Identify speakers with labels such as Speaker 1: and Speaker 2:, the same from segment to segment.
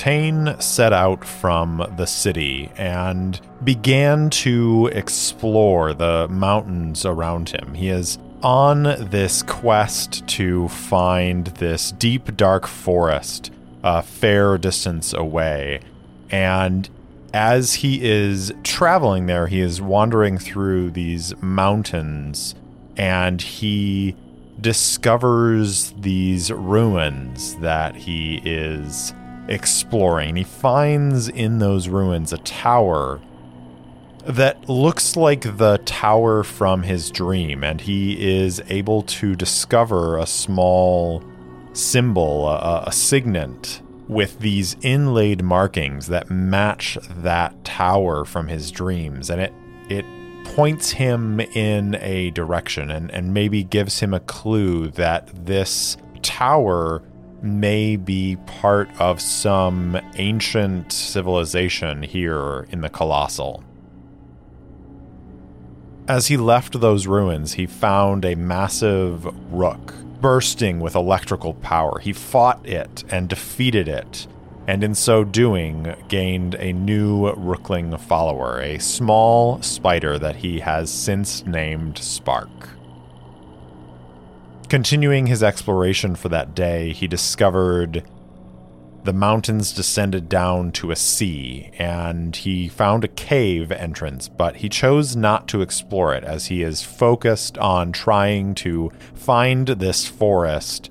Speaker 1: Tane set out from the city and began to explore the mountains around him. He is on this quest to find this deep, dark forest a fair distance away. And as he is traveling there, he is wandering through these mountains and he discovers these ruins that he is exploring. He finds in those ruins a tower that looks like the tower from his dream, and he is able to discover a small symbol, a, a signet with these inlaid markings that match that tower from his dreams and it it points him in a direction and, and maybe gives him a clue that this tower may be part of some ancient civilization here in the Colossal. As he left those ruins, he found a massive rook bursting with electrical power. He fought it and defeated it, and in so doing, gained a new Rookling follower, a small spider that he has since named Spark. Continuing his exploration for that day, he discovered the mountains descended down to a sea, and he found a cave entrance, but he chose not to explore it as he is focused on trying to find this forest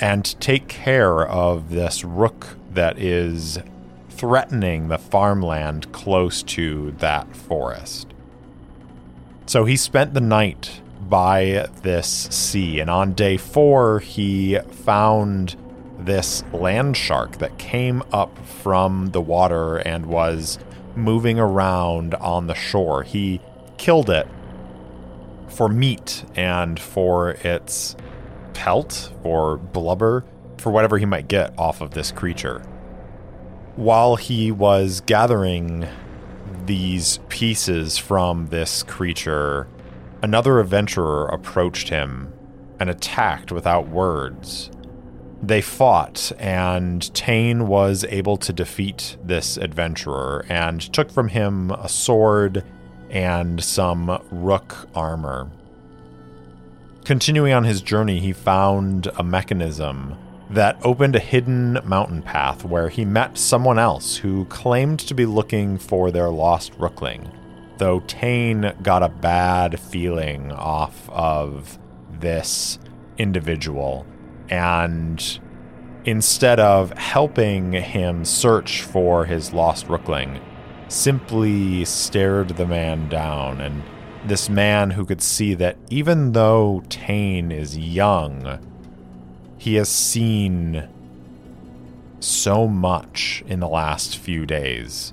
Speaker 1: and take care of this rook that is threatening the farmland close to that forest. So he spent the night by this sea, and on day four, he found this land shark that came up from the water and was moving around on the shore. He killed it for meat and for its pelt, or blubber, for whatever he might get off of this creature. While he was gathering these pieces from this creature, another adventurer approached him and attacked without words. They fought, and Tane was able to defeat this adventurer and took from him a sword and some rook armor. Continuing on his journey, he found a mechanism that opened a hidden mountain path where he met someone else who claimed to be looking for their lost rookling. Though Tane got a bad feeling off of this individual and instead of helping him search for his lost rookling, simply stared the man down. And this man who could see that even though Tane is young, he has seen so much in the last few days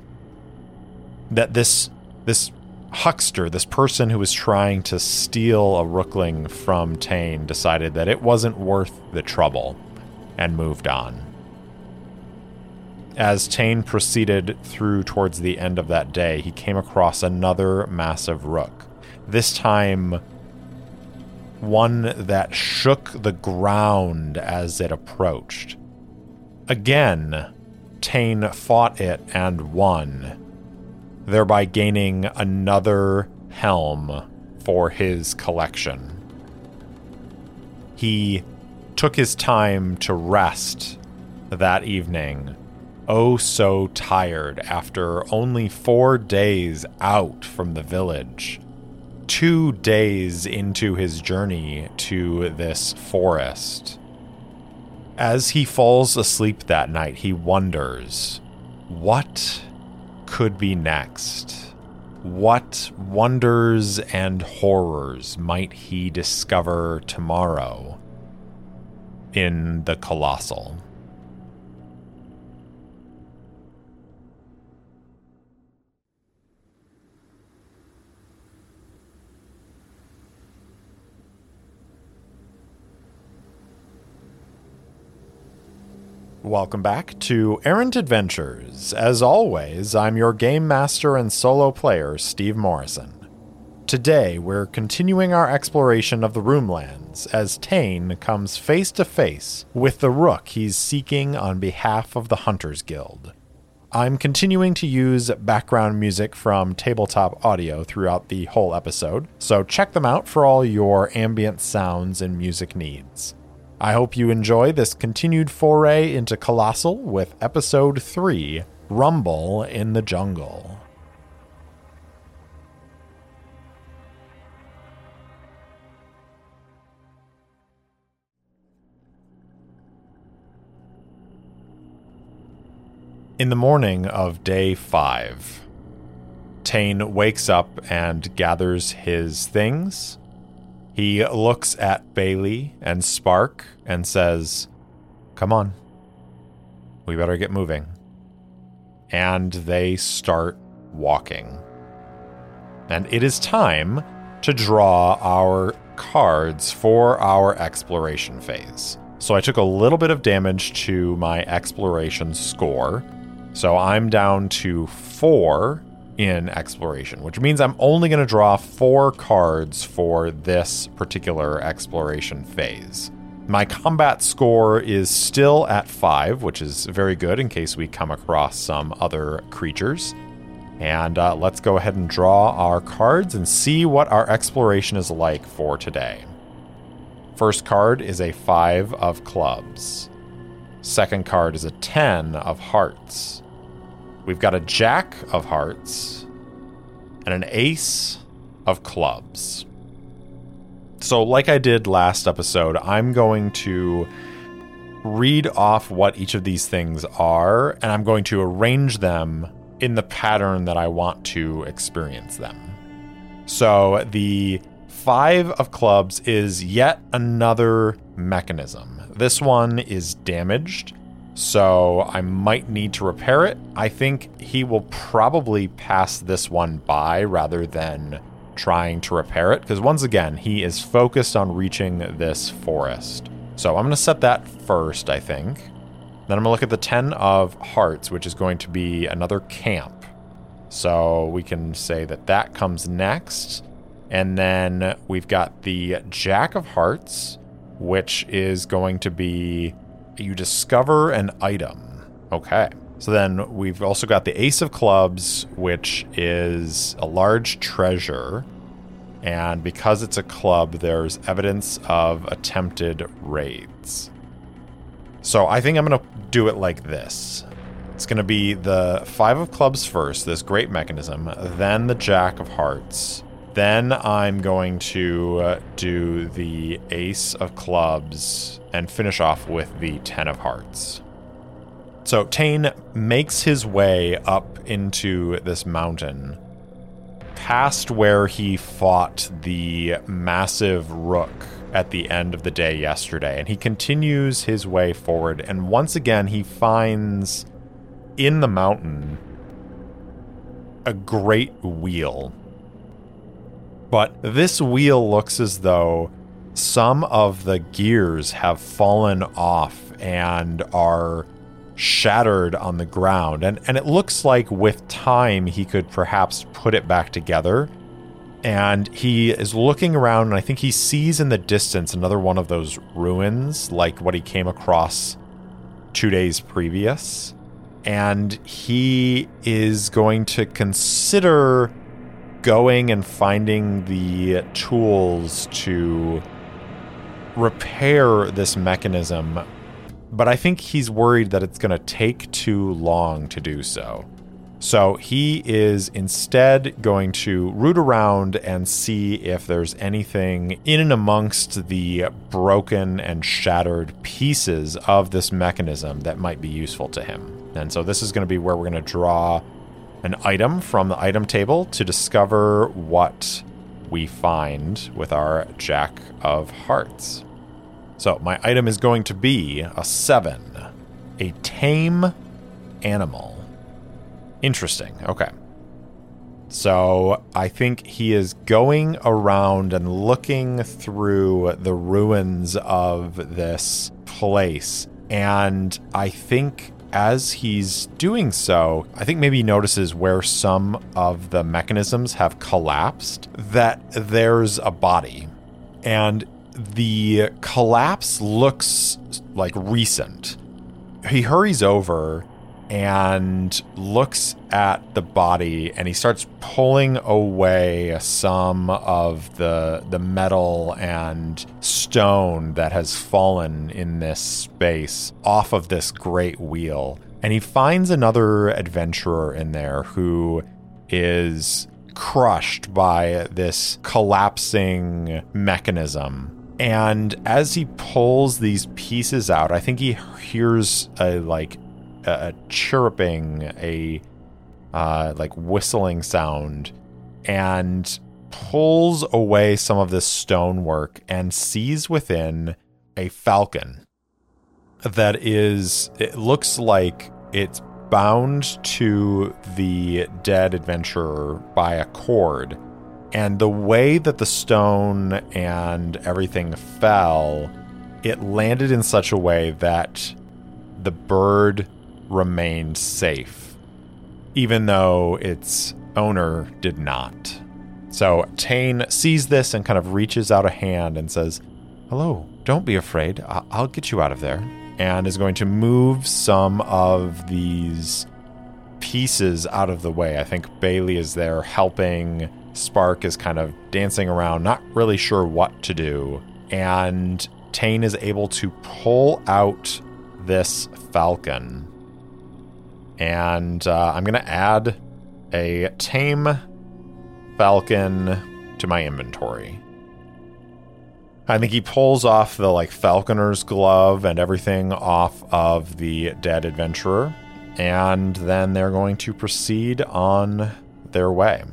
Speaker 1: that this this huckster, this person who was trying to steal a rookling from Tane, decided that it wasn't worth the trouble and moved on. As Tane proceeded through towards the end of that day, he came across another massive rook. This time, one that shook the ground as it approached. Again, Tane fought it and won, thereby gaining another helm for his collection. He took his time to rest that evening, oh so tired after only four days out from the village. Two days into his journey to this forest. As he falls asleep that night, he wonders what could be next? What wonders and horrors might he discover tomorrow in the Colossal? Welcome back to Errant Adventures. As always, I'm your game master and solo player, Steve Morrison. Today, we're continuing our exploration of the Roomlands as Tane comes face to face with the rook he's seeking on behalf of the Hunters Guild. I'm continuing to use background music from tabletop audio throughout the whole episode, so check them out for all your ambient sounds and music needs. I hope you enjoy this continued foray into Colossal with episode 3 Rumble in the Jungle. In the morning of day five, Tane wakes up and gathers his things. He looks at Bailey and Spark and says, Come on. We better get moving. And they start walking. And it is time to draw our cards for our exploration phase. So I took a little bit of damage to my exploration score so I'm down to four in exploration, which means I'm only going to draw four cards for this particular exploration phase. My combat score is still at five, which is very good in case we come across some other creatures. And uh, let's go ahead and draw our cards and see what our exploration is like for today. First card is a five of clubs. Second card is a 10 of hearts. We've got a jack of hearts and an ace of clubs. So, like I did last episode, I'm going to read off what each of these things are, and I'm going to arrange them in the pattern that I want to experience them. So, the Five of Clubs is yet another mechanism. This one is damaged, so I might need to repair it. I think he will probably pass this one by rather than trying to repair it, because once again, he is focused on reaching this forest. So I'm going to set that first, I think. Then I'm going to look at the 10 of hearts, which is going to be another camp. So we can say that that comes next. And then we've got the Jack of Hearts, which is going to be you discover an item. Okay. So then we've also got the Ace of Clubs, which is a large treasure. And because it's a club, there's evidence of attempted raids. So I think I'm going to do it like this. It's going to be the Five of Clubs first, this great mechanism, then the Jack of Hearts, then I'm going to uh, do the Ace of Clubs and finish off with the Ten of Hearts. So Tane makes his way up into this mountain, past where he fought the massive rook at the end of the day yesterday, and he continues his way forward. And once again, he finds in the mountain a great wheel but this wheel looks as though some of the gears have fallen off and are shattered on the ground. And, and it looks like with time he could perhaps put it back together. And he is looking around, and I think he sees in the distance another one of those ruins, like what he came across two days previous. And he is going to consider going and finding the tools to repair this mechanism, but I think he's worried that it's going to take too long to do so. So he is instead going to root around and see if there's anything in and amongst the broken and shattered pieces of this mechanism that might be useful to him. And so this is going to be where we're going to draw an item from the item table to discover what we find with our Jack of Hearts. So, my item is going to be a seven, a tame animal. Interesting. Okay. So, I think he is going around and looking through the ruins of this place. And I think as he's doing so, I think maybe he notices where some of the mechanisms have collapsed that there's a body. And the collapse looks like recent. He hurries over and looks at the body and he starts pulling away some of the the metal and stone that has fallen in this space off of this great wheel. And he finds another adventurer in there who is crushed by this collapsing mechanism. And as he pulls these pieces out i think he hears a like a, chirruping, a uh, like whistling sound, and pulls away some of this stonework and sees within a falcon that is, it looks like it's bound to the dead adventurer by a cord. And the way that the stone and everything fell, it landed in such a way that the bird remained safe, even though its owner did not. So Tane sees this and kind of reaches out a hand and says, Hello, don't be afraid. I- will get you out of there. And is going to move some of these pieces out of the way. I think Bailey is there helping. Spark is kind of dancing around, not really sure what to do. And Tane is able to pull out this falcon and uh, I'm going to add a tame falcon to my inventory. I think he pulls off the like falconer's glove and everything off of the dead adventurer, and then they're going to proceed on their way.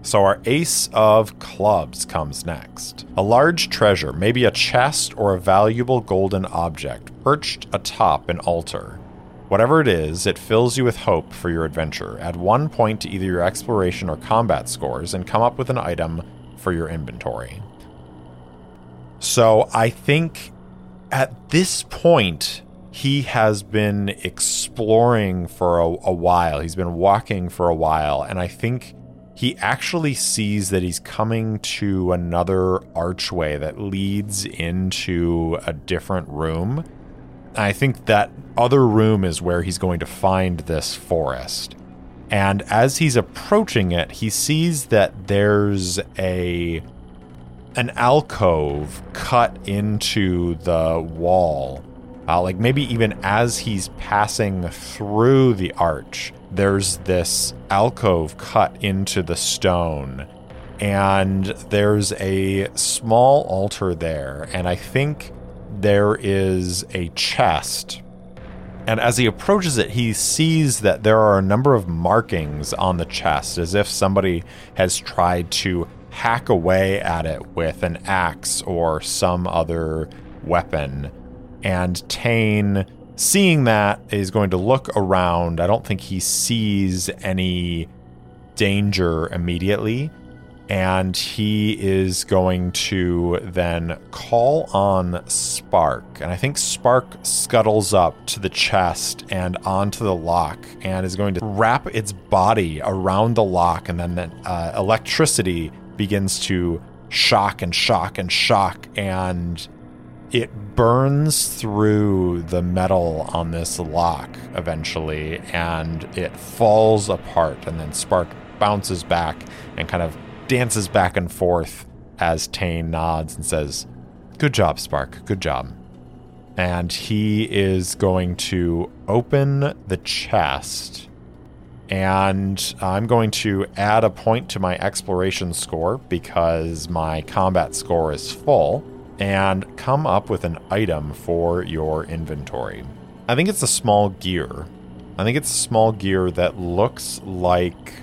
Speaker 1: So, our ace of clubs comes next. A large treasure, maybe a chest or a valuable golden object, perched atop an altar. Whatever it is, it fills you with hope for your adventure. Add one point to either your exploration or combat scores and come up with an item for your inventory. So I think at this point, he has been exploring for a, a, while. He's been walking for a while. And I think he actually sees that he's coming to another archway that leads into a different room. I think that other room is where he's going to find this forest. And as he's approaching it, he sees that there's a an alcove cut into the wall. Uh, like maybe even as he's passing through the arch, there's this alcove cut into the stone. And there's a small altar there. And I think there is a chest. And as he approaches it, he sees that there are a number of markings on the chest, as if somebody has tried to hack away at it with an axe or some other weapon. And Tane, seeing that, is going to look around. I don't think he sees any danger immediately and he is going to then call on Spark. And I think Spark scuttles up to the chest and onto the lock and is going to wrap its body around the lock, and then uh, electricity begins to shock and shock and shock, and it burns through the metal on this lock eventually, and it falls apart, and then Spark bounces back and kind of dances back and forth as Tane nods and says, Good job, Spark. Good job. And he is going to open the chest. And I'm going to add a point to my exploration score because my combat score is full and come up with an item for your inventory. I think it's a small gear. I think it's a small gear that looks like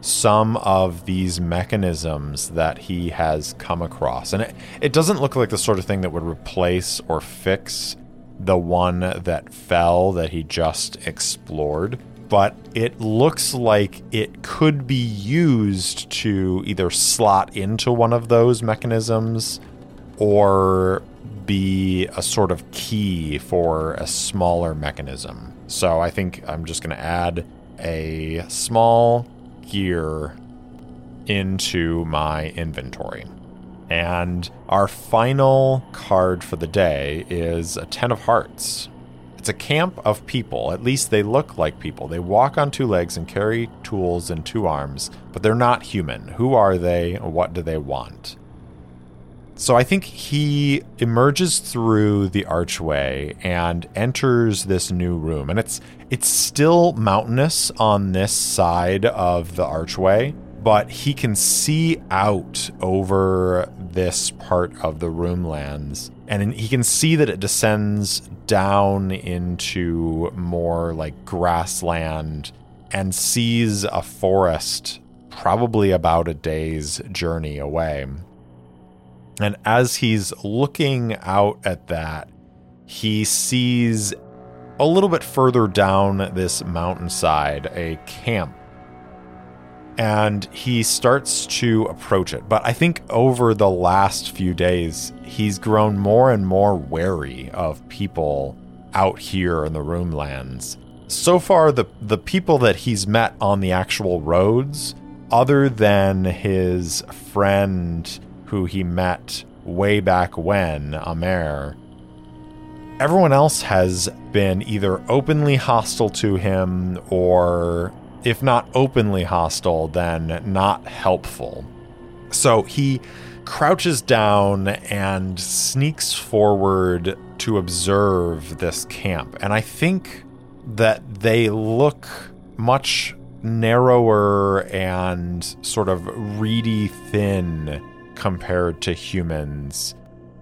Speaker 1: some of these mechanisms that he has come across. And it, it doesn't look like the sort of thing that would replace or fix the one that fell that he just explored, but it looks like it could be used to either slot into one of those mechanisms or be a sort of key for a smaller mechanism. So I think I'm just going to add a small gear into my inventory. And our final card for the day is a Ten of Hearts. It's a camp of people. At least they look like people. They walk on two legs and carry tools in two arms, but they're not human. Who are they? What do they want? So I think he emerges through the archway and enters this new room. And it's it's still mountainous on this side of the archway, but he can see out over this part of the room lands. And he can see that it descends down into more like grassland and sees a forest probably about a day's journey away. And as he's looking out at that, he sees a little bit further down this mountainside a camp. And he starts to approach it. But I think over the last few days, he's grown more and more wary of people out here in the Roomlands. So far, the, the people that he's met on the actual roads, other than his friend who he met way back when, Amer, everyone else has been either openly hostile to him or, if not openly hostile, then not helpful. So he crouches down and sneaks forward to observe this camp. And I think that they look much narrower and sort of reedy thin compared to humans,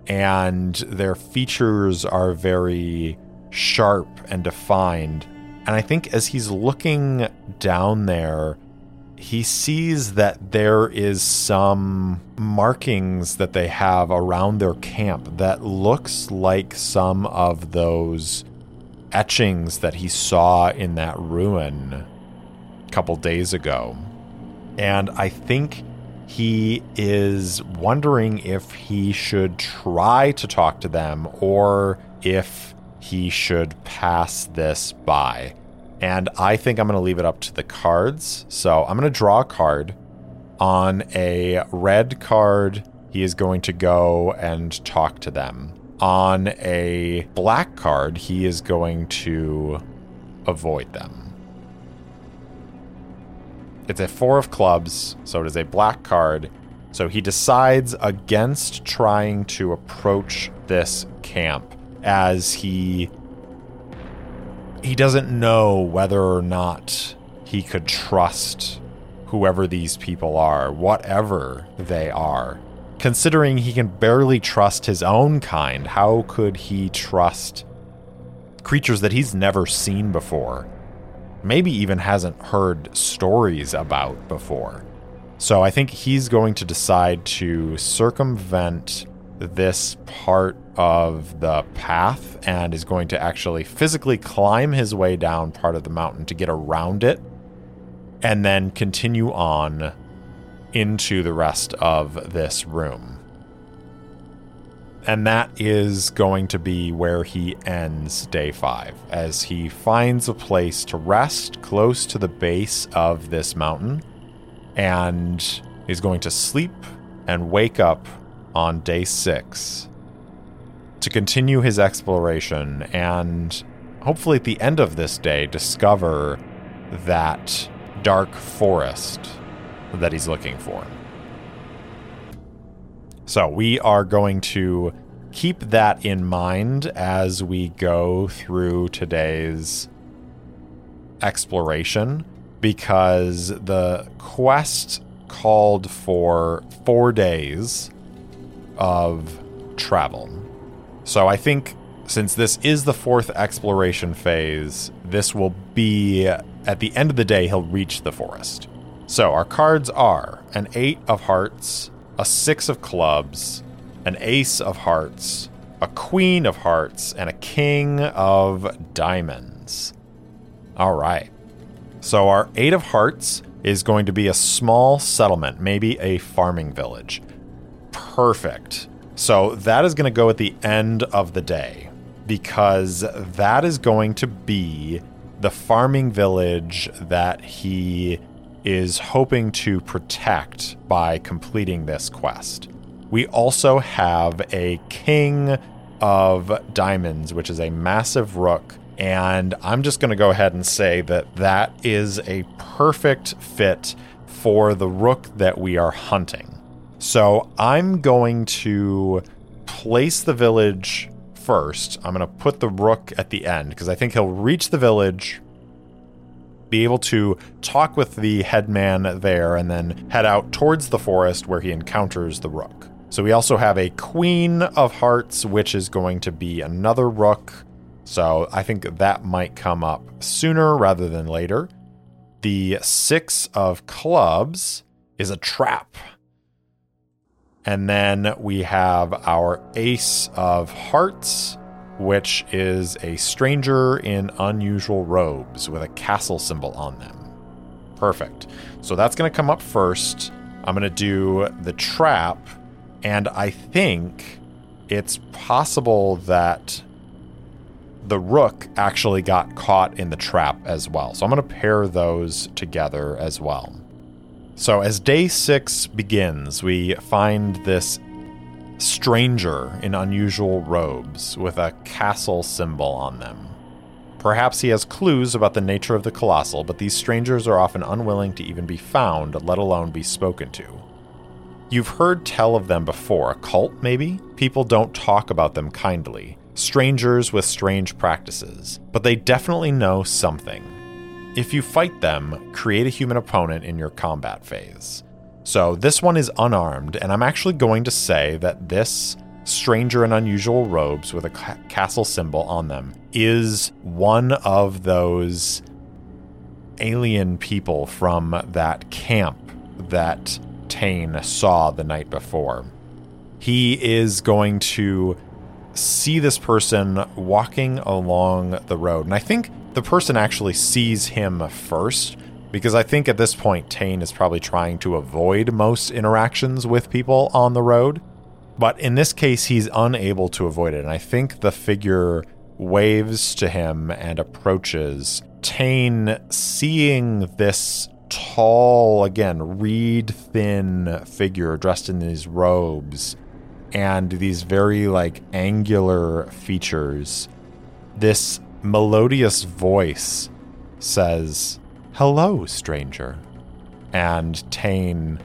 Speaker 1: and their features are very sharp and defined. And I think as he's looking down there, he sees that there is some markings that they have around their camp that looks like some of those etchings that he saw in that ruin a couple days ago. And I think he is wondering if he should try to talk to them or if he should pass this by. And I think I'm going to leave it up to the cards. So I'm going to draw a card. On a red card, he is going to go and talk to them. On a black card, he is going to avoid them. It's a four of clubs, so it is a black card. So he decides against trying to approach this camp as he he doesn't know whether or not he could trust whoever these people are, whatever they are. Considering he can barely trust his own kind, how could he trust creatures that he's never seen before? Maybe even hasn't heard stories about before. So I think he's going to decide to circumvent this part of the path and is going to actually physically climb his way down part of the mountain to get around it and then continue on into the rest of this room. And that is going to be where he ends day five, as he finds a place to rest close to the base of this mountain and is going to sleep and wake up on day six to continue his exploration and hopefully at the end of this day discover that dark forest that he's looking for. So we are going to keep that in mind as we go through today's exploration because the quest called for four days of travel. So I think since this is the fourth exploration phase, this will be at the end of the day, he'll reach the forest. So our cards are an eight of hearts, a six of clubs, an ace of hearts, a queen of hearts, and a king of diamonds. All right. So our eight of hearts is going to be a small settlement, maybe a farming village. Perfect. So that is going to go at the end of the day because that is going to be the farming village that he is hoping to protect by completing this quest. We also have a king of diamonds, which is a massive rook. And I'm just going to go ahead and say that that is a perfect fit for the rook that we are hunting. So I'm going to place the village first. I'm going to put the rook at the end because I think he'll reach the village, be able to talk with the headman there, and then head out towards the forest where he encounters the rook. So we also have a Queen of Hearts, which is going to be another rook. So I think that might come up sooner rather than later. The Six of Clubs is a trap. And then we have our Ace of Hearts, which is a stranger in unusual robes with a castle symbol on them. Perfect. So that's going to come up first. I'm going to do the trap, and I think it's possible that the rook actually got caught in the trap as well. So I'm going to pair those together as well. So as day six begins, we find this stranger in unusual robes with a castle symbol on them. Perhaps he has clues about the nature of the colossal, but these strangers are often unwilling to even be found, let alone be spoken to. You've heard tell of them before, a cult maybe? People don't talk about them kindly. Strangers with strange practices, but they definitely know something. If you fight them, create a human opponent in your combat phase. So this one is unarmed, and I'm actually going to say that this stranger in unusual robes with a ca- castle symbol on them is one of those alien people from that camp that Tane saw the night before. He is going to see this person walking along the road. And I think the person actually sees him first because I think at this point, Tane is probably trying to avoid most interactions with people on the road. But in this case, he's unable to avoid it. And I think the figure waves to him and approaches. Tane, seeing this tall, again, reed thin figure dressed in these robes and these very like angular features, this melodious voice says, Hello, stranger. And Tane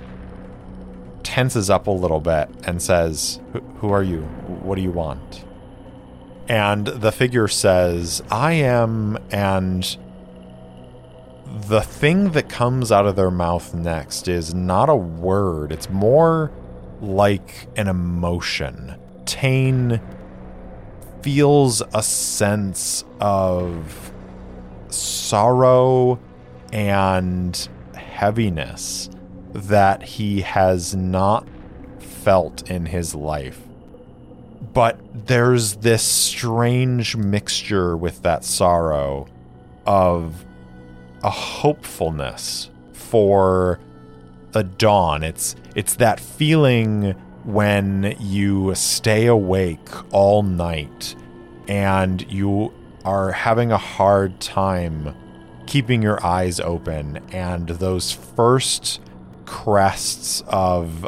Speaker 1: tenses up a little bit and says, Who are you? What do you want? And the figure says, I am, and the thing that comes out of their mouth next is not a word, it's more like an emotion. Tane feels a sense of sorrow and heaviness that he has not felt in his life. But there's this strange mixture with that sorrow of a hopefulness for a dawn. It's it's that feeling when you stay awake all night and you are having a hard time keeping your eyes open, and those first crests of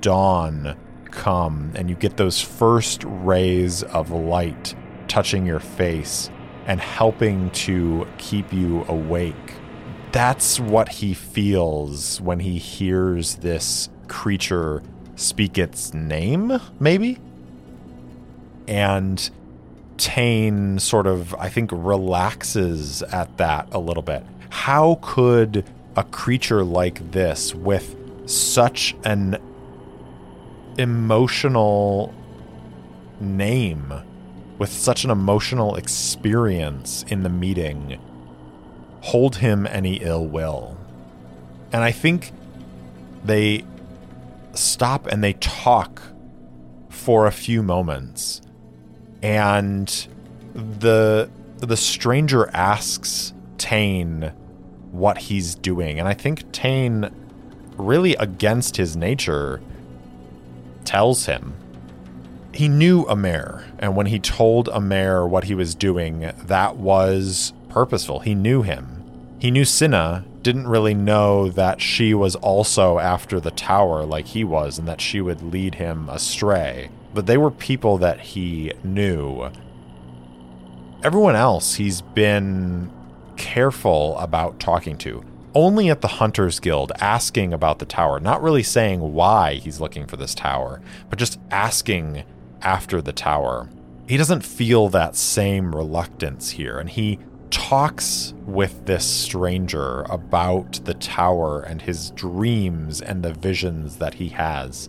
Speaker 1: dawn come, and you get those first rays of light touching your face and helping to keep you awake. That's what he feels when he hears this creature speak its name, maybe? And Tane sort of, I think, relaxes at that a little bit. How could a creature like this, with such an emotional name, with such an emotional experience in the meeting, hold him any ill will? And I think they stop and they talk for a few moments and the the stranger asks Tane what he's doing, and I think Tane, really against his nature, tells him. He knew Amer, and when he told Amer what he was doing, that was purposeful. He knew him. He knew Cinna, didn't really know that she was also after the tower like he was and that she would lead him astray. But they were people that he knew. Everyone else he's been careful about talking to. Only at the Hunters Guild asking about the tower, not really saying why he's looking for this tower, but just asking after the tower. He doesn't feel that same reluctance here, and he talks with this stranger about the tower and his dreams and the visions that he has.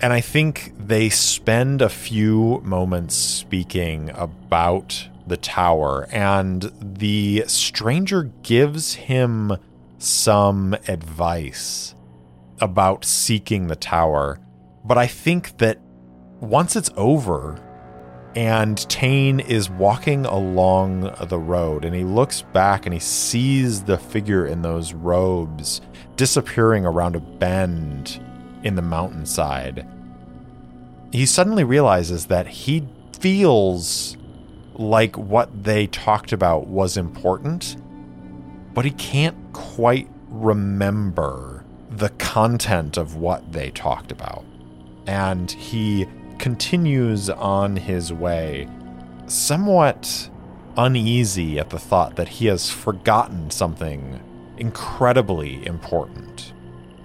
Speaker 1: And I think they spend a few moments speaking about the tower, and the stranger gives him some advice about seeking the tower. But I think that once it's over, and Tane is walking along the road and he looks back and he sees the figure in those robes disappearing around a bend in the mountainside. He suddenly realizes that he feels like what they talked about was important, but he can't quite remember the content of what they talked about. And he continues on his way, somewhat uneasy at the thought that he has forgotten something incredibly important.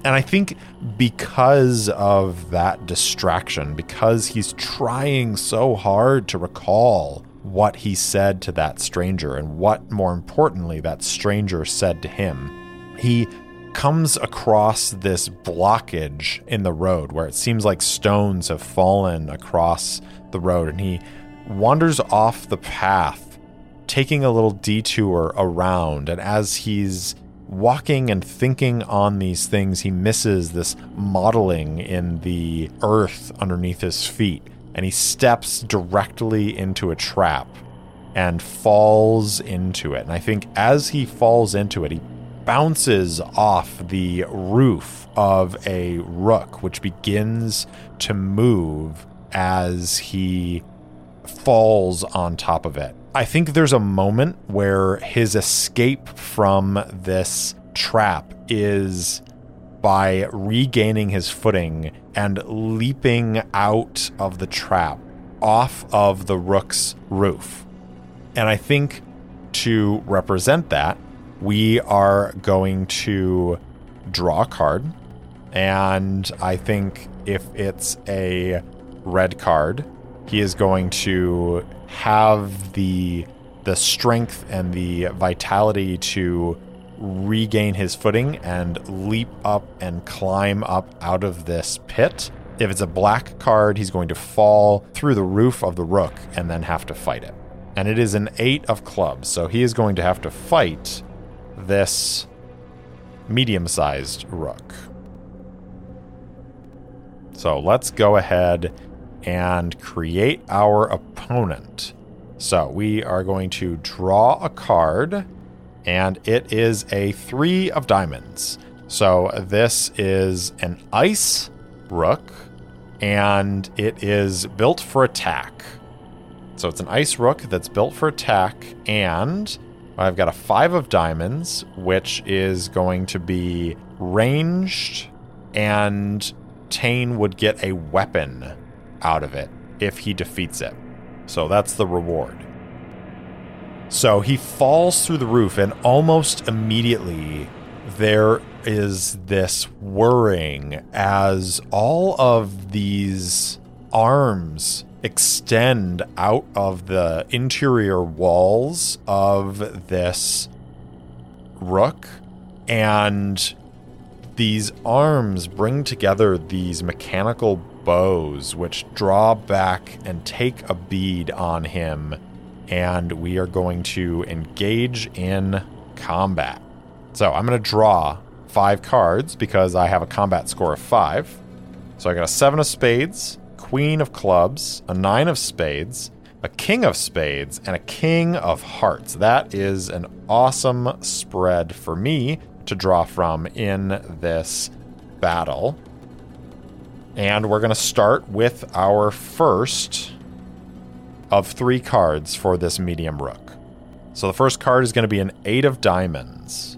Speaker 1: And I think because of that distraction, because he's trying so hard to recall what he said to that stranger and what, more importantly, that stranger said to him, he comes across this blockage in the road where it seems like stones have fallen across the road. And he wanders off the path taking a little detour around. And as he's walking and thinking on these things he misses this modeling in the earth underneath his feet and he steps directly into a trap and falls into it and i think as he falls into it he bounces off the roof of a rook, which begins to move as he falls on top of it. I think there's a moment where his escape from this trap is by regaining his footing and leaping out of the trap off of the rook's roof. And I think to represent that, we are going to draw a card. And I think if it's a red card, he is going to have the the strength and the vitality to regain his footing and leap up and climb up out of this pit. If it's a black card, he's going to fall through the roof of the rook and then have to fight it. And it is an eight of clubs, so he is going to have to fight this medium sized rook. So let's go ahead and create our opponent. So we are going to draw a card, and it is a three of diamonds. So this is an ice rook, and it is built for attack. So it's an ice rook that's built for attack, and I've got a five of diamonds, which is going to be ranged, and Tane would get a weapon out of it if he defeats it. So that's the reward. So he falls through the roof, and almost immediately there is this whirring as all of these arms extend out of the interior walls of this rook and these arms bring together these mechanical bows which draw back and take a bead on him and we are going to engage in combat. So I'm going to draw five cards because I have a combat score of five. So I got a seven of spades, queen of clubs, a nine of spades, a king of spades, and a king of hearts. That is an awesome spread for me to draw from in this battle. And we're going to start with our first of three cards for this medium rook. So the first card is going to be an eight of diamonds.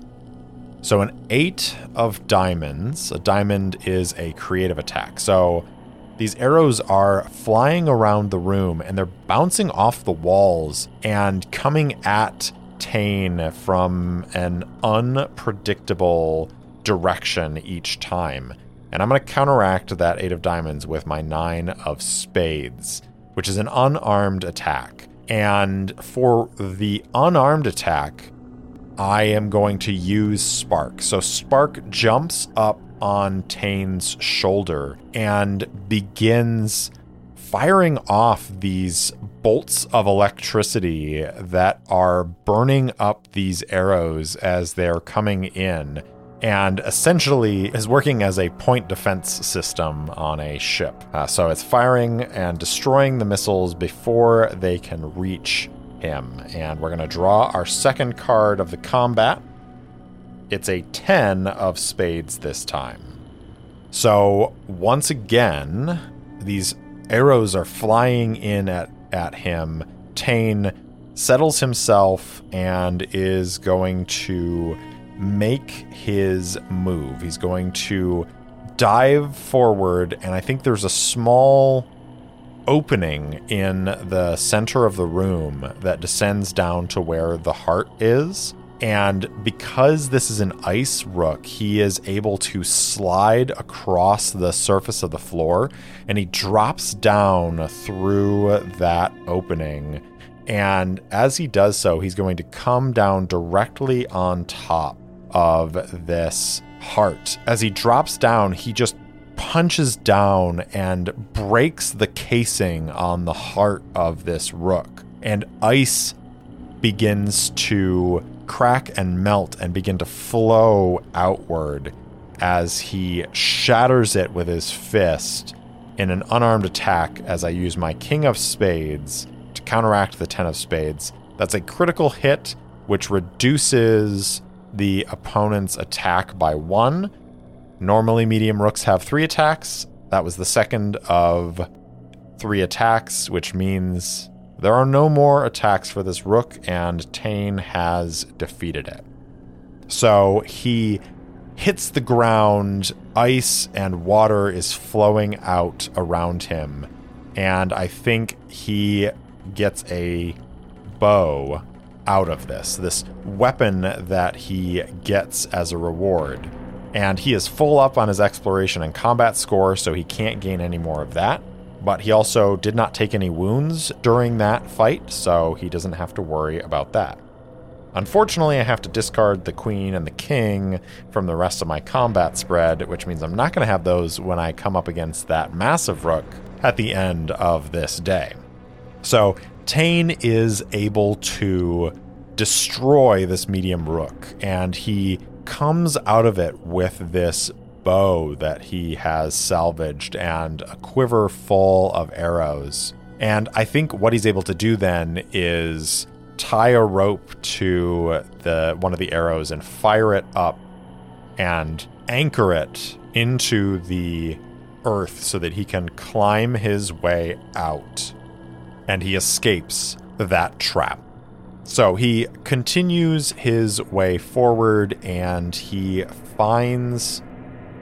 Speaker 1: So, an eight of diamonds, a diamond is a creative attack. So, these arrows are flying around the room and they're bouncing off the walls and coming at Tane from an unpredictable direction each time. And I'm going to counteract that eight of diamonds with my nine of spades, which is an unarmed attack. And for the unarmed attack, I am going to use Spark. So Spark jumps up on Tane's shoulder and begins firing off these bolts of electricity that are burning up these arrows as they're coming in and essentially is working as a point defense system on a ship. Uh, so it's firing and destroying the missiles before they can reach him. And we're going to draw our second card of the combat. It's a 10 of spades this time. So once again, these arrows are flying in at, at him. Tane settles himself and is going to make his move. He's going to dive forward, and I think there's a small opening in the center of the room that descends down to where the heart is. And because this is an ice rook, he is able to slide across the surface of the floor and he drops down through that opening. And as he does so, he's going to come down directly on top of this heart. As he drops down, he just punches down and breaks the casing on the heart of this rook. And ice begins to crack and melt and begin to flow outward as he shatters it with his fist in an unarmed attack as I use my King of Spades to counteract the Ten of Spades. That's a critical hit, which reduces the opponent's attack by one. Normally, medium rooks have three attacks. That was the second of three attacks, which means there are no more attacks for this rook, and Tane has defeated it. So he hits the ground, ice and water is flowing out around him, and I think he gets a bow out of this, this weapon that he gets as a reward. And he is full up on his exploration and combat score, so he can't gain any more of that. But he also did not take any wounds during that fight, so he doesn't have to worry about that. Unfortunately, I have to discard the queen and the king from the rest of my combat spread, which means I'm not going to have those when I come up against that massive rook at the end of this day. So Tane is able to destroy this medium rook, and he comes out of it with this bow that he has salvaged and a quiver full of arrows. And I think what he's able to do then is tie a rope to the one of the arrows and fire it up and anchor it into the earth so that he can climb his way out and he escapes that trap. So he continues his way forward and he finds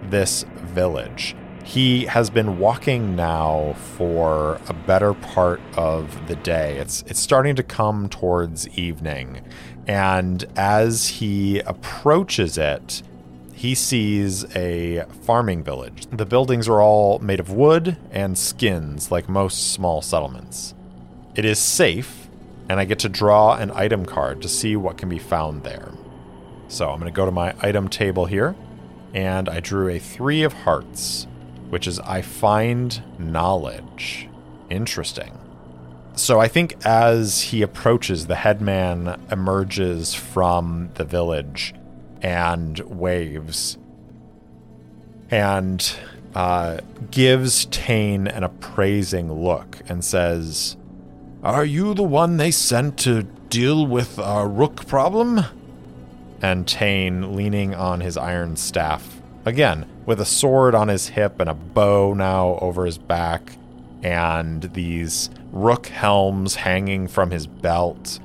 Speaker 1: this village. He has been walking now for a better part of the day. It's it's starting to come towards evening. And as he approaches it, he sees a farming village. The buildings are all made of wood and skins like most small settlements. It is safe, and I get to draw an item card to see what can be found there. So I'm going to go to my item table here, and I drew a three of hearts, which is I find knowledge. Interesting. So I think as he approaches, the headman emerges from the village and waves and uh, gives Tane an appraising look and says, are you the one they sent to deal with our rook problem? And Tane, leaning on his iron staff, again, with a sword on his hip and a bow now over his back, and these rook helms hanging from his belt,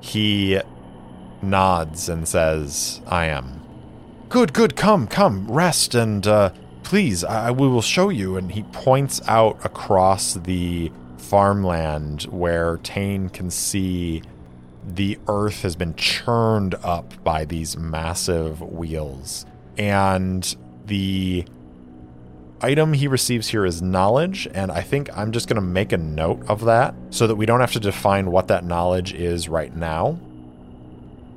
Speaker 1: he nods and says, I am. Good, good, come, come, rest, and uh, please, I, we will show you. And he points out across the farmland where Tane can see the earth has been churned up by these massive wheels. And the item he receives here is knowledge, and I think I'm just going to make a note of that so that we don't have to define what that knowledge is right now.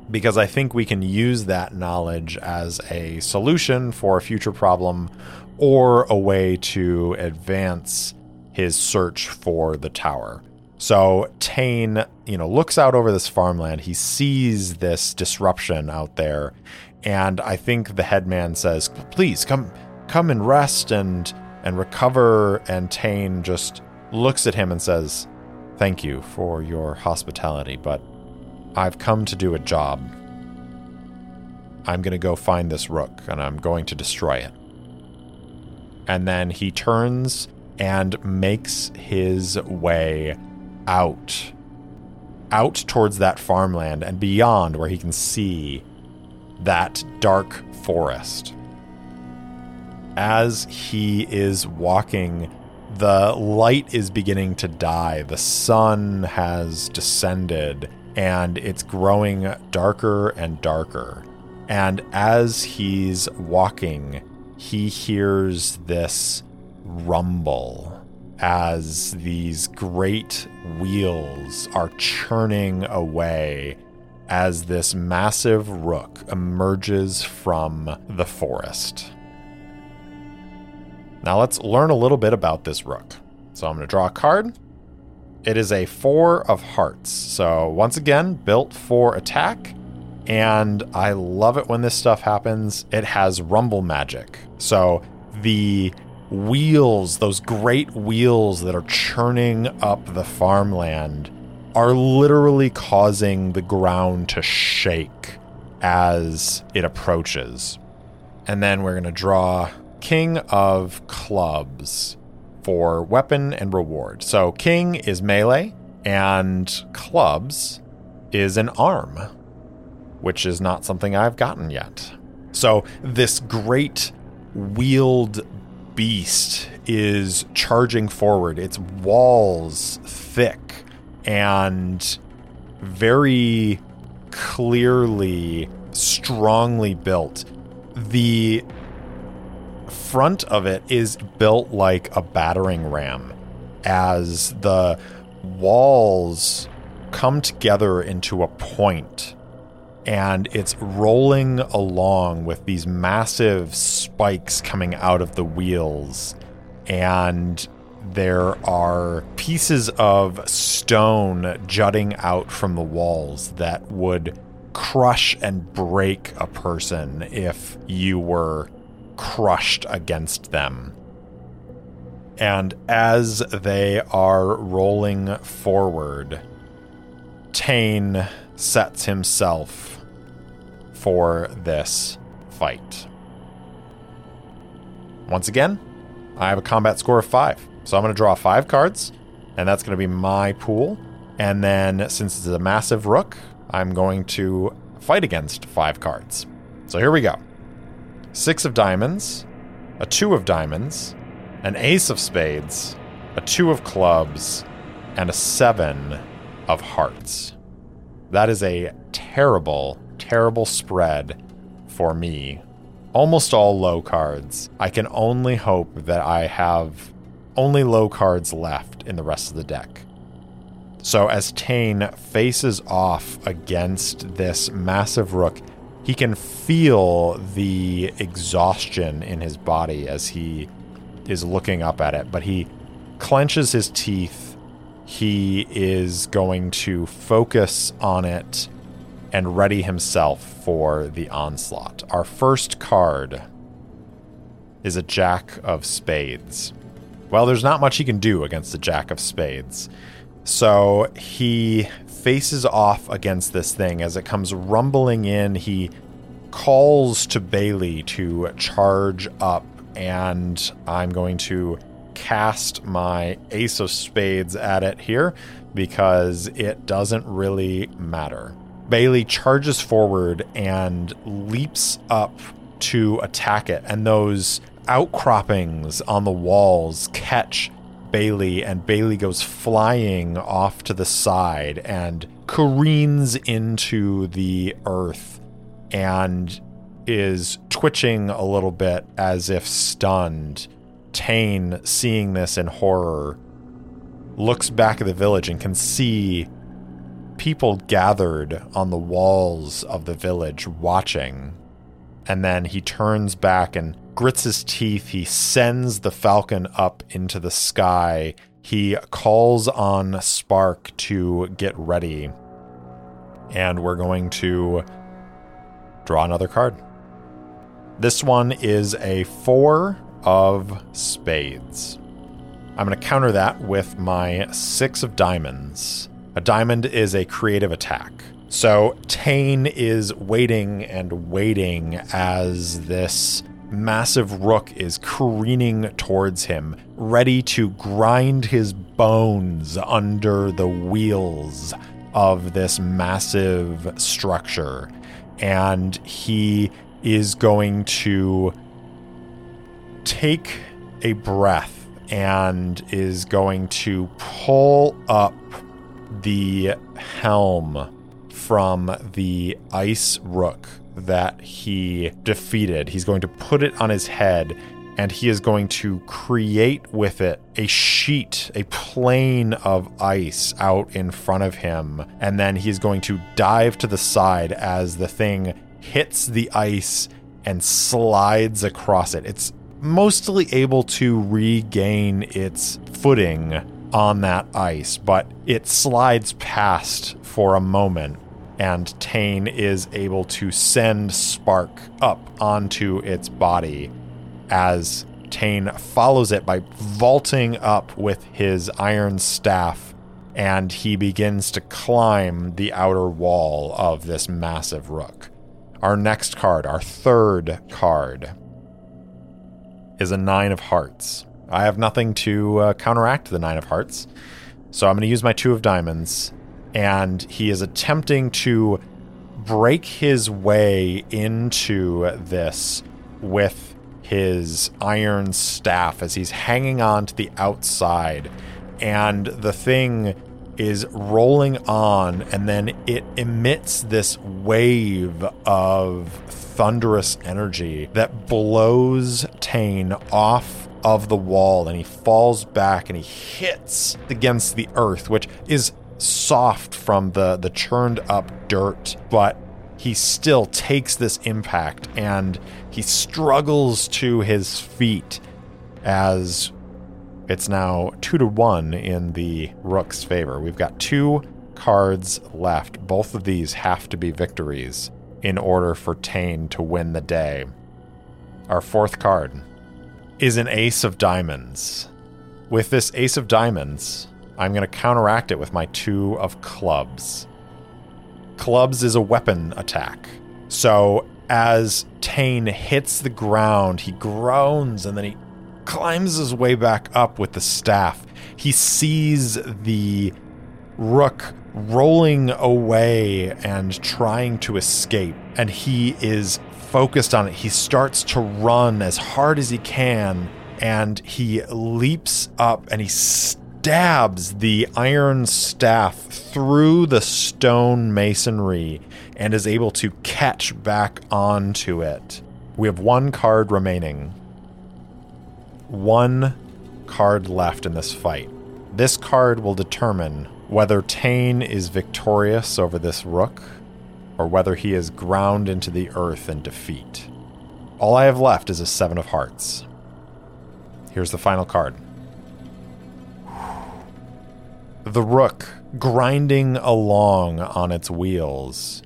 Speaker 1: Because I think we can use that knowledge as a solution for a future problem or a way to advance his search for the tower. So Tane, you know, looks out over this farmland. He sees this disruption out there, and I think the headman says, "Please come come and rest and and recover. And Tane just looks at him and says, Thank you for your hospitality, but I've come to do a job. I'm going to go find this rook and I'm going to destroy it. And then he turns and makes his way out, out towards that farmland and beyond where he can see that dark forest as he is walking, the light is beginning to die. The sun has descended and it's growing darker and darker. And as he's walking, he hears this rumble as these great wheels are churning away as this massive rook emerges from the forest. Now let's learn a little bit about this rook. So I'm going to draw a card. It is a four of hearts. So once again, built for attack. And I love it when this stuff happens. It has rumble magic. So the wheels, those great wheels that are churning up the farmland, are literally causing the ground to shake as it approaches. And then we're going to draw King of Clubs for weapon and reward. So King is melee, and Clubs is an arm, which is not something I've gotten yet. So this great wheeled beast is charging forward. Its walls thick and very clearly strongly built. The front of it is built like a battering ram as the walls come together into a point and it's rolling along with these massive spikes coming out of the wheels and there are pieces of stone jutting out from the walls that would crush and break a person if you were crushed against them. And as they are rolling forward, Tane sets himself for this fight. Once again, I have a combat score of five. So I'm going to draw five cards, and that's going to be my pool. And then, since it's a massive rook, I'm going to fight against five cards. So here we go six of diamonds, a two of diamonds, an ace of spades, a two of clubs, and a seven of hearts. That is a terrible, terrible spread for me. Almost all low cards. I can only hope that I have only low cards left in the rest of the deck. So as Tane faces off against this massive rook, he can feel the exhaustion in his body as he is looking up at it, but he clenches his teeth. He is going to focus on it and ready himself for the onslaught. Our first card is a Jack of Spades. Well, there's not much he can do against the Jack of Spades. So he faces off against this thing as it comes rumbling in. He calls to Bailey to charge up, and I'm going to cast my Ace of Spades at it here because it doesn't really matter. Bailey charges forward and leaps up to attack it, and those outcroppings on the walls catch Bailey, and Bailey goes flying off to the side and careens into the earth and is twitching a little bit as if stunned. Tane, seeing this in horror, looks back at the village and can see people gathered on the walls of the village watching. And then he turns back and grits his teeth. He sends the falcon up into the sky. He calls on Spark to get ready. And we're going to draw another card. This one is a four of spades. I'm going to counter that with my six of diamonds. A diamond is a creative attack. So Tane is waiting and waiting as this massive rook is careening towards him, ready to grind his bones under the wheels of this massive structure. And he is going to take a breath and is going to pull up the helm from the ice rook that he defeated. He's going to put it on his head and he is going to create with it a sheet, a plane of ice out in front of him. And then he's going to dive to the side as the thing hits the ice and slides across it. It's mostly able to regain its footing on that ice, but it slides past for a moment, and Tane is able to send Spark up onto its body as Tane follows it by vaulting up with his iron staff, and he begins to climb the outer wall of this massive rook. Our next card, our third card, is a Nine of Hearts. I have nothing to uh, counteract the Nine of Hearts. So I'm going to use my Two of Diamonds. And he is attempting to break his way into this with his iron staff as he's hanging on to the outside. And the thing is rolling on, and then it emits this wave of thunderous energy that blows Tane off of the wall and he falls back and he hits against the earth, which is soft from the, the churned up dirt, but he still takes this impact and he struggles to his feet as it's now two to one in the rook's favor. We've got two cards left. Both of these have to be victories in order for Tane to win the day. Our fourth card is an ace of diamonds. With this ace of diamonds, I'm going to counteract it with my two of clubs. Clubs is a weapon attack. So as Tane hits the ground, he groans and then he climbs his way back up with the staff. He sees the rook rolling away and trying to escape, and he is focused on it. He starts to run as hard as he can and he leaps up and he stabs the iron staff through the stone masonry and is able to catch back onto it. We have one card remaining. One card left in this fight. This card will determine whether Tane is victorious over this rook or whether he is ground into the earth in defeat. All I have left is a Seven of Hearts. Here's the final card. The rook, grinding along on its wheels,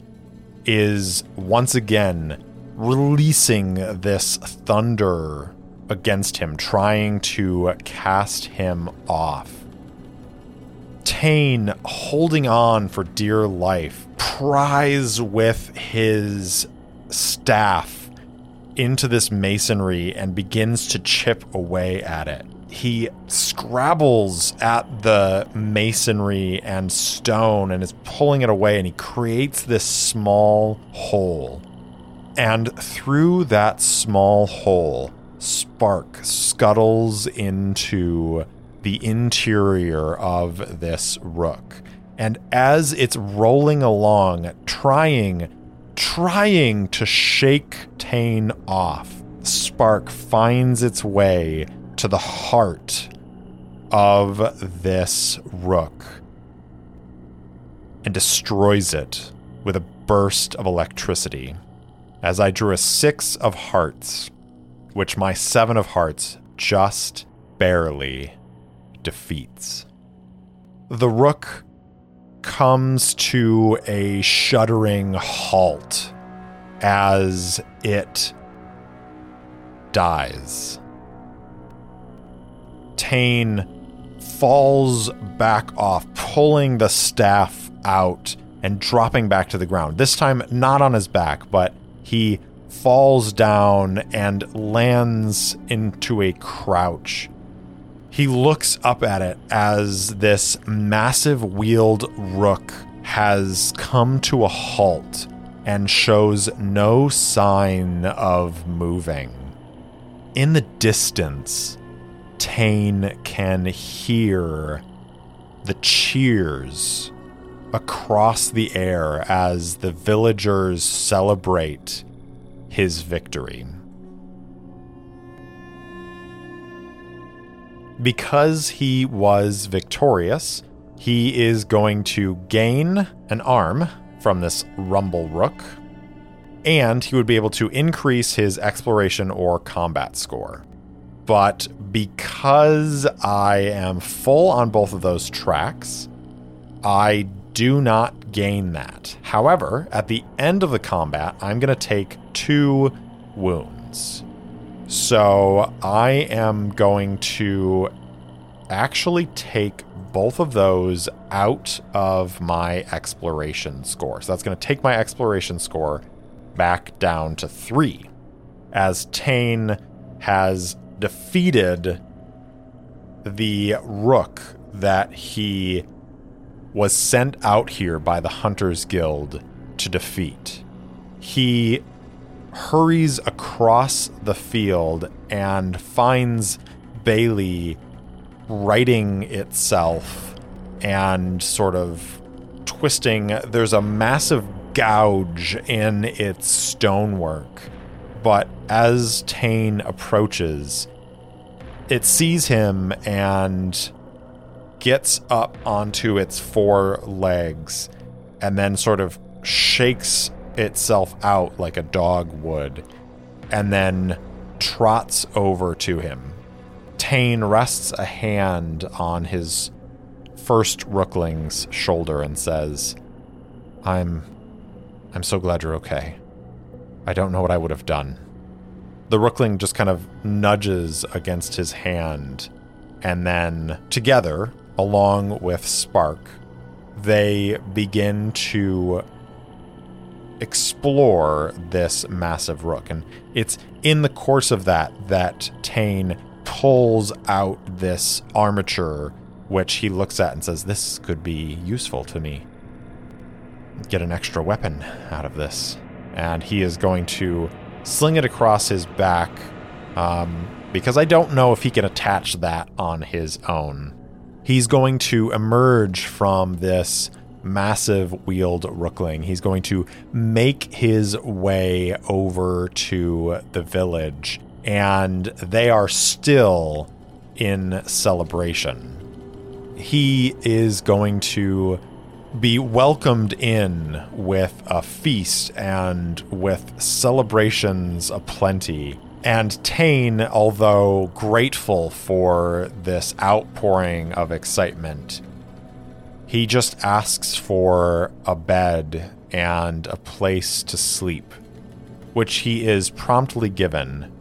Speaker 1: is once again releasing this thunder against him, trying to cast him off. Tane, holding on for dear life, pries with his staff into this masonry and begins to chip away at it. He scrabbles at the masonry and stone and is pulling it away, and he creates this small hole. And through that small hole, Spark scuttles into the interior of this rook. And as it's rolling along, trying, trying to shake Tane off, Spark finds its way to the heart of this rook and destroys it with a burst of electricity. As I drew a six of hearts, which my seven of hearts just barely defeats. The rook comes to a shuddering halt as it dies. Tane falls back off, pulling the staff out and dropping back to the ground. This time, not on his back, but he falls down and lands into a crouch. He looks up at it as this massive wheeled rook has come to a halt and shows no sign of moving. In the distance, Tane can hear the cheers across the air as the villagers celebrate his victory. Because he was victorious, he is going to gain an arm from this rumble rook, and he would be able to increase his exploration or combat score. But because I am full on both of those tracks, I do not gain that. However, at the end of the combat, I'm going to take two wounds. So I am going to actually take both of those out of my exploration score. So that's going to take my exploration score back down to three, as Tane has defeated the rook that he was sent out here by the Hunters Guild to defeat. He hurries across the field and finds Bailey righting itself and sort of twisting. There's a massive gouge in its stonework. But as Tane approaches, it sees him and gets up onto its four legs and then sort of shakes itself out like a dog would, and then trots over to him. Tane rests a hand on his first rookling's shoulder and says, I'm I'm so glad you're okay. I don't know what I would have done. The rookling just kind of nudges against his hand, and then together, along with Spark, they begin to explore this massive rook. And it's in the course of that that Tane pulls out this armature, which he looks at and says, This could be useful to me. Get an extra weapon out of this. And he is going to sling it across his back um, because I don't know if he can attach that on his own. He's going to emerge from this massive wheeled rookling. He's going to make his way over to the village, and they are still in celebration. He is going to be welcomed in with a feast and with celebrations aplenty. And Tane, although grateful for this outpouring of excitement, he just asks for a bed and a place to sleep, which he is promptly given.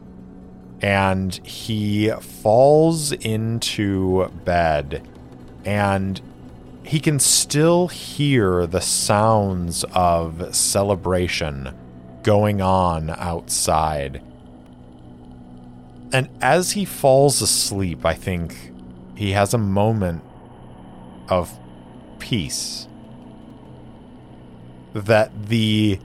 Speaker 1: And he falls into bed and he can still hear the sounds of celebration going on outside. And as he falls asleep, I think he has a moment of peace. That the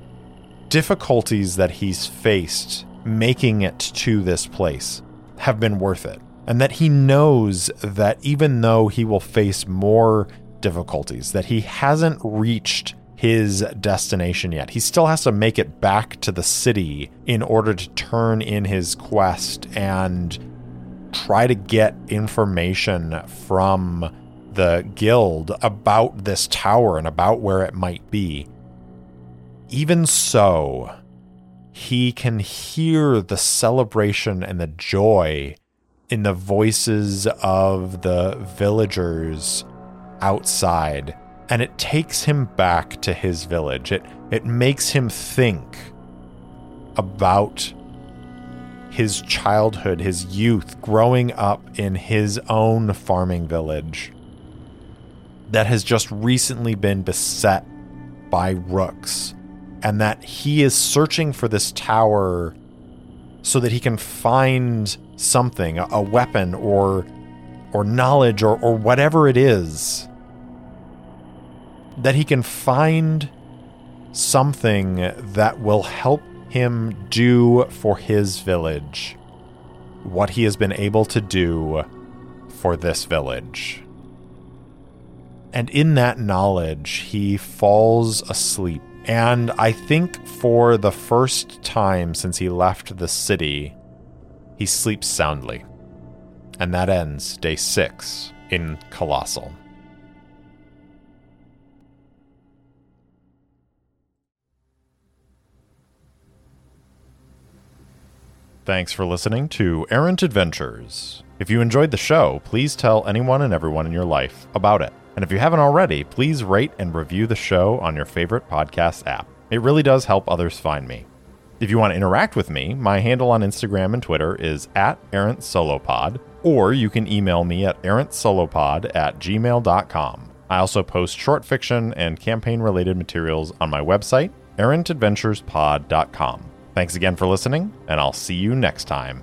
Speaker 1: difficulties that he's faced making it to this place have been worth it. And that he knows that even though he will face more difficulties, that he hasn't reached his destination yet. He still has to make it back to the city in order to turn in his quest and try to get information from the guild about this tower and about where it might be. Even so, he can hear the celebration and the joy in the voices of the villagers outside and it takes him back to his village. It it makes him think about his childhood his youth growing up in his own farming village that has just recently been beset by rooks and that he is searching for this tower so that he can find something, a weapon or or knowledge or, or whatever it is that he can find something that will help him do for his village what he has been able to do for this village. And in that knowledge, he falls asleep and I think for the first time since he left the city, he sleeps soundly. And that ends day six in Colossal. Thanks for listening to Errant Adventures. If you enjoyed the show, please tell anyone and everyone in your life about it. And if you haven't already, please rate and review the show on your favorite podcast app. It really does help others find me. If you want to interact with me, my handle on Instagram and Twitter is at Errant errantsolopod, or you can email me at errantsolopod at gmail.com. I also post short fiction and campaign related materials on my website, errantadventurespod.com. Thanks again for listening, and I'll see you next time.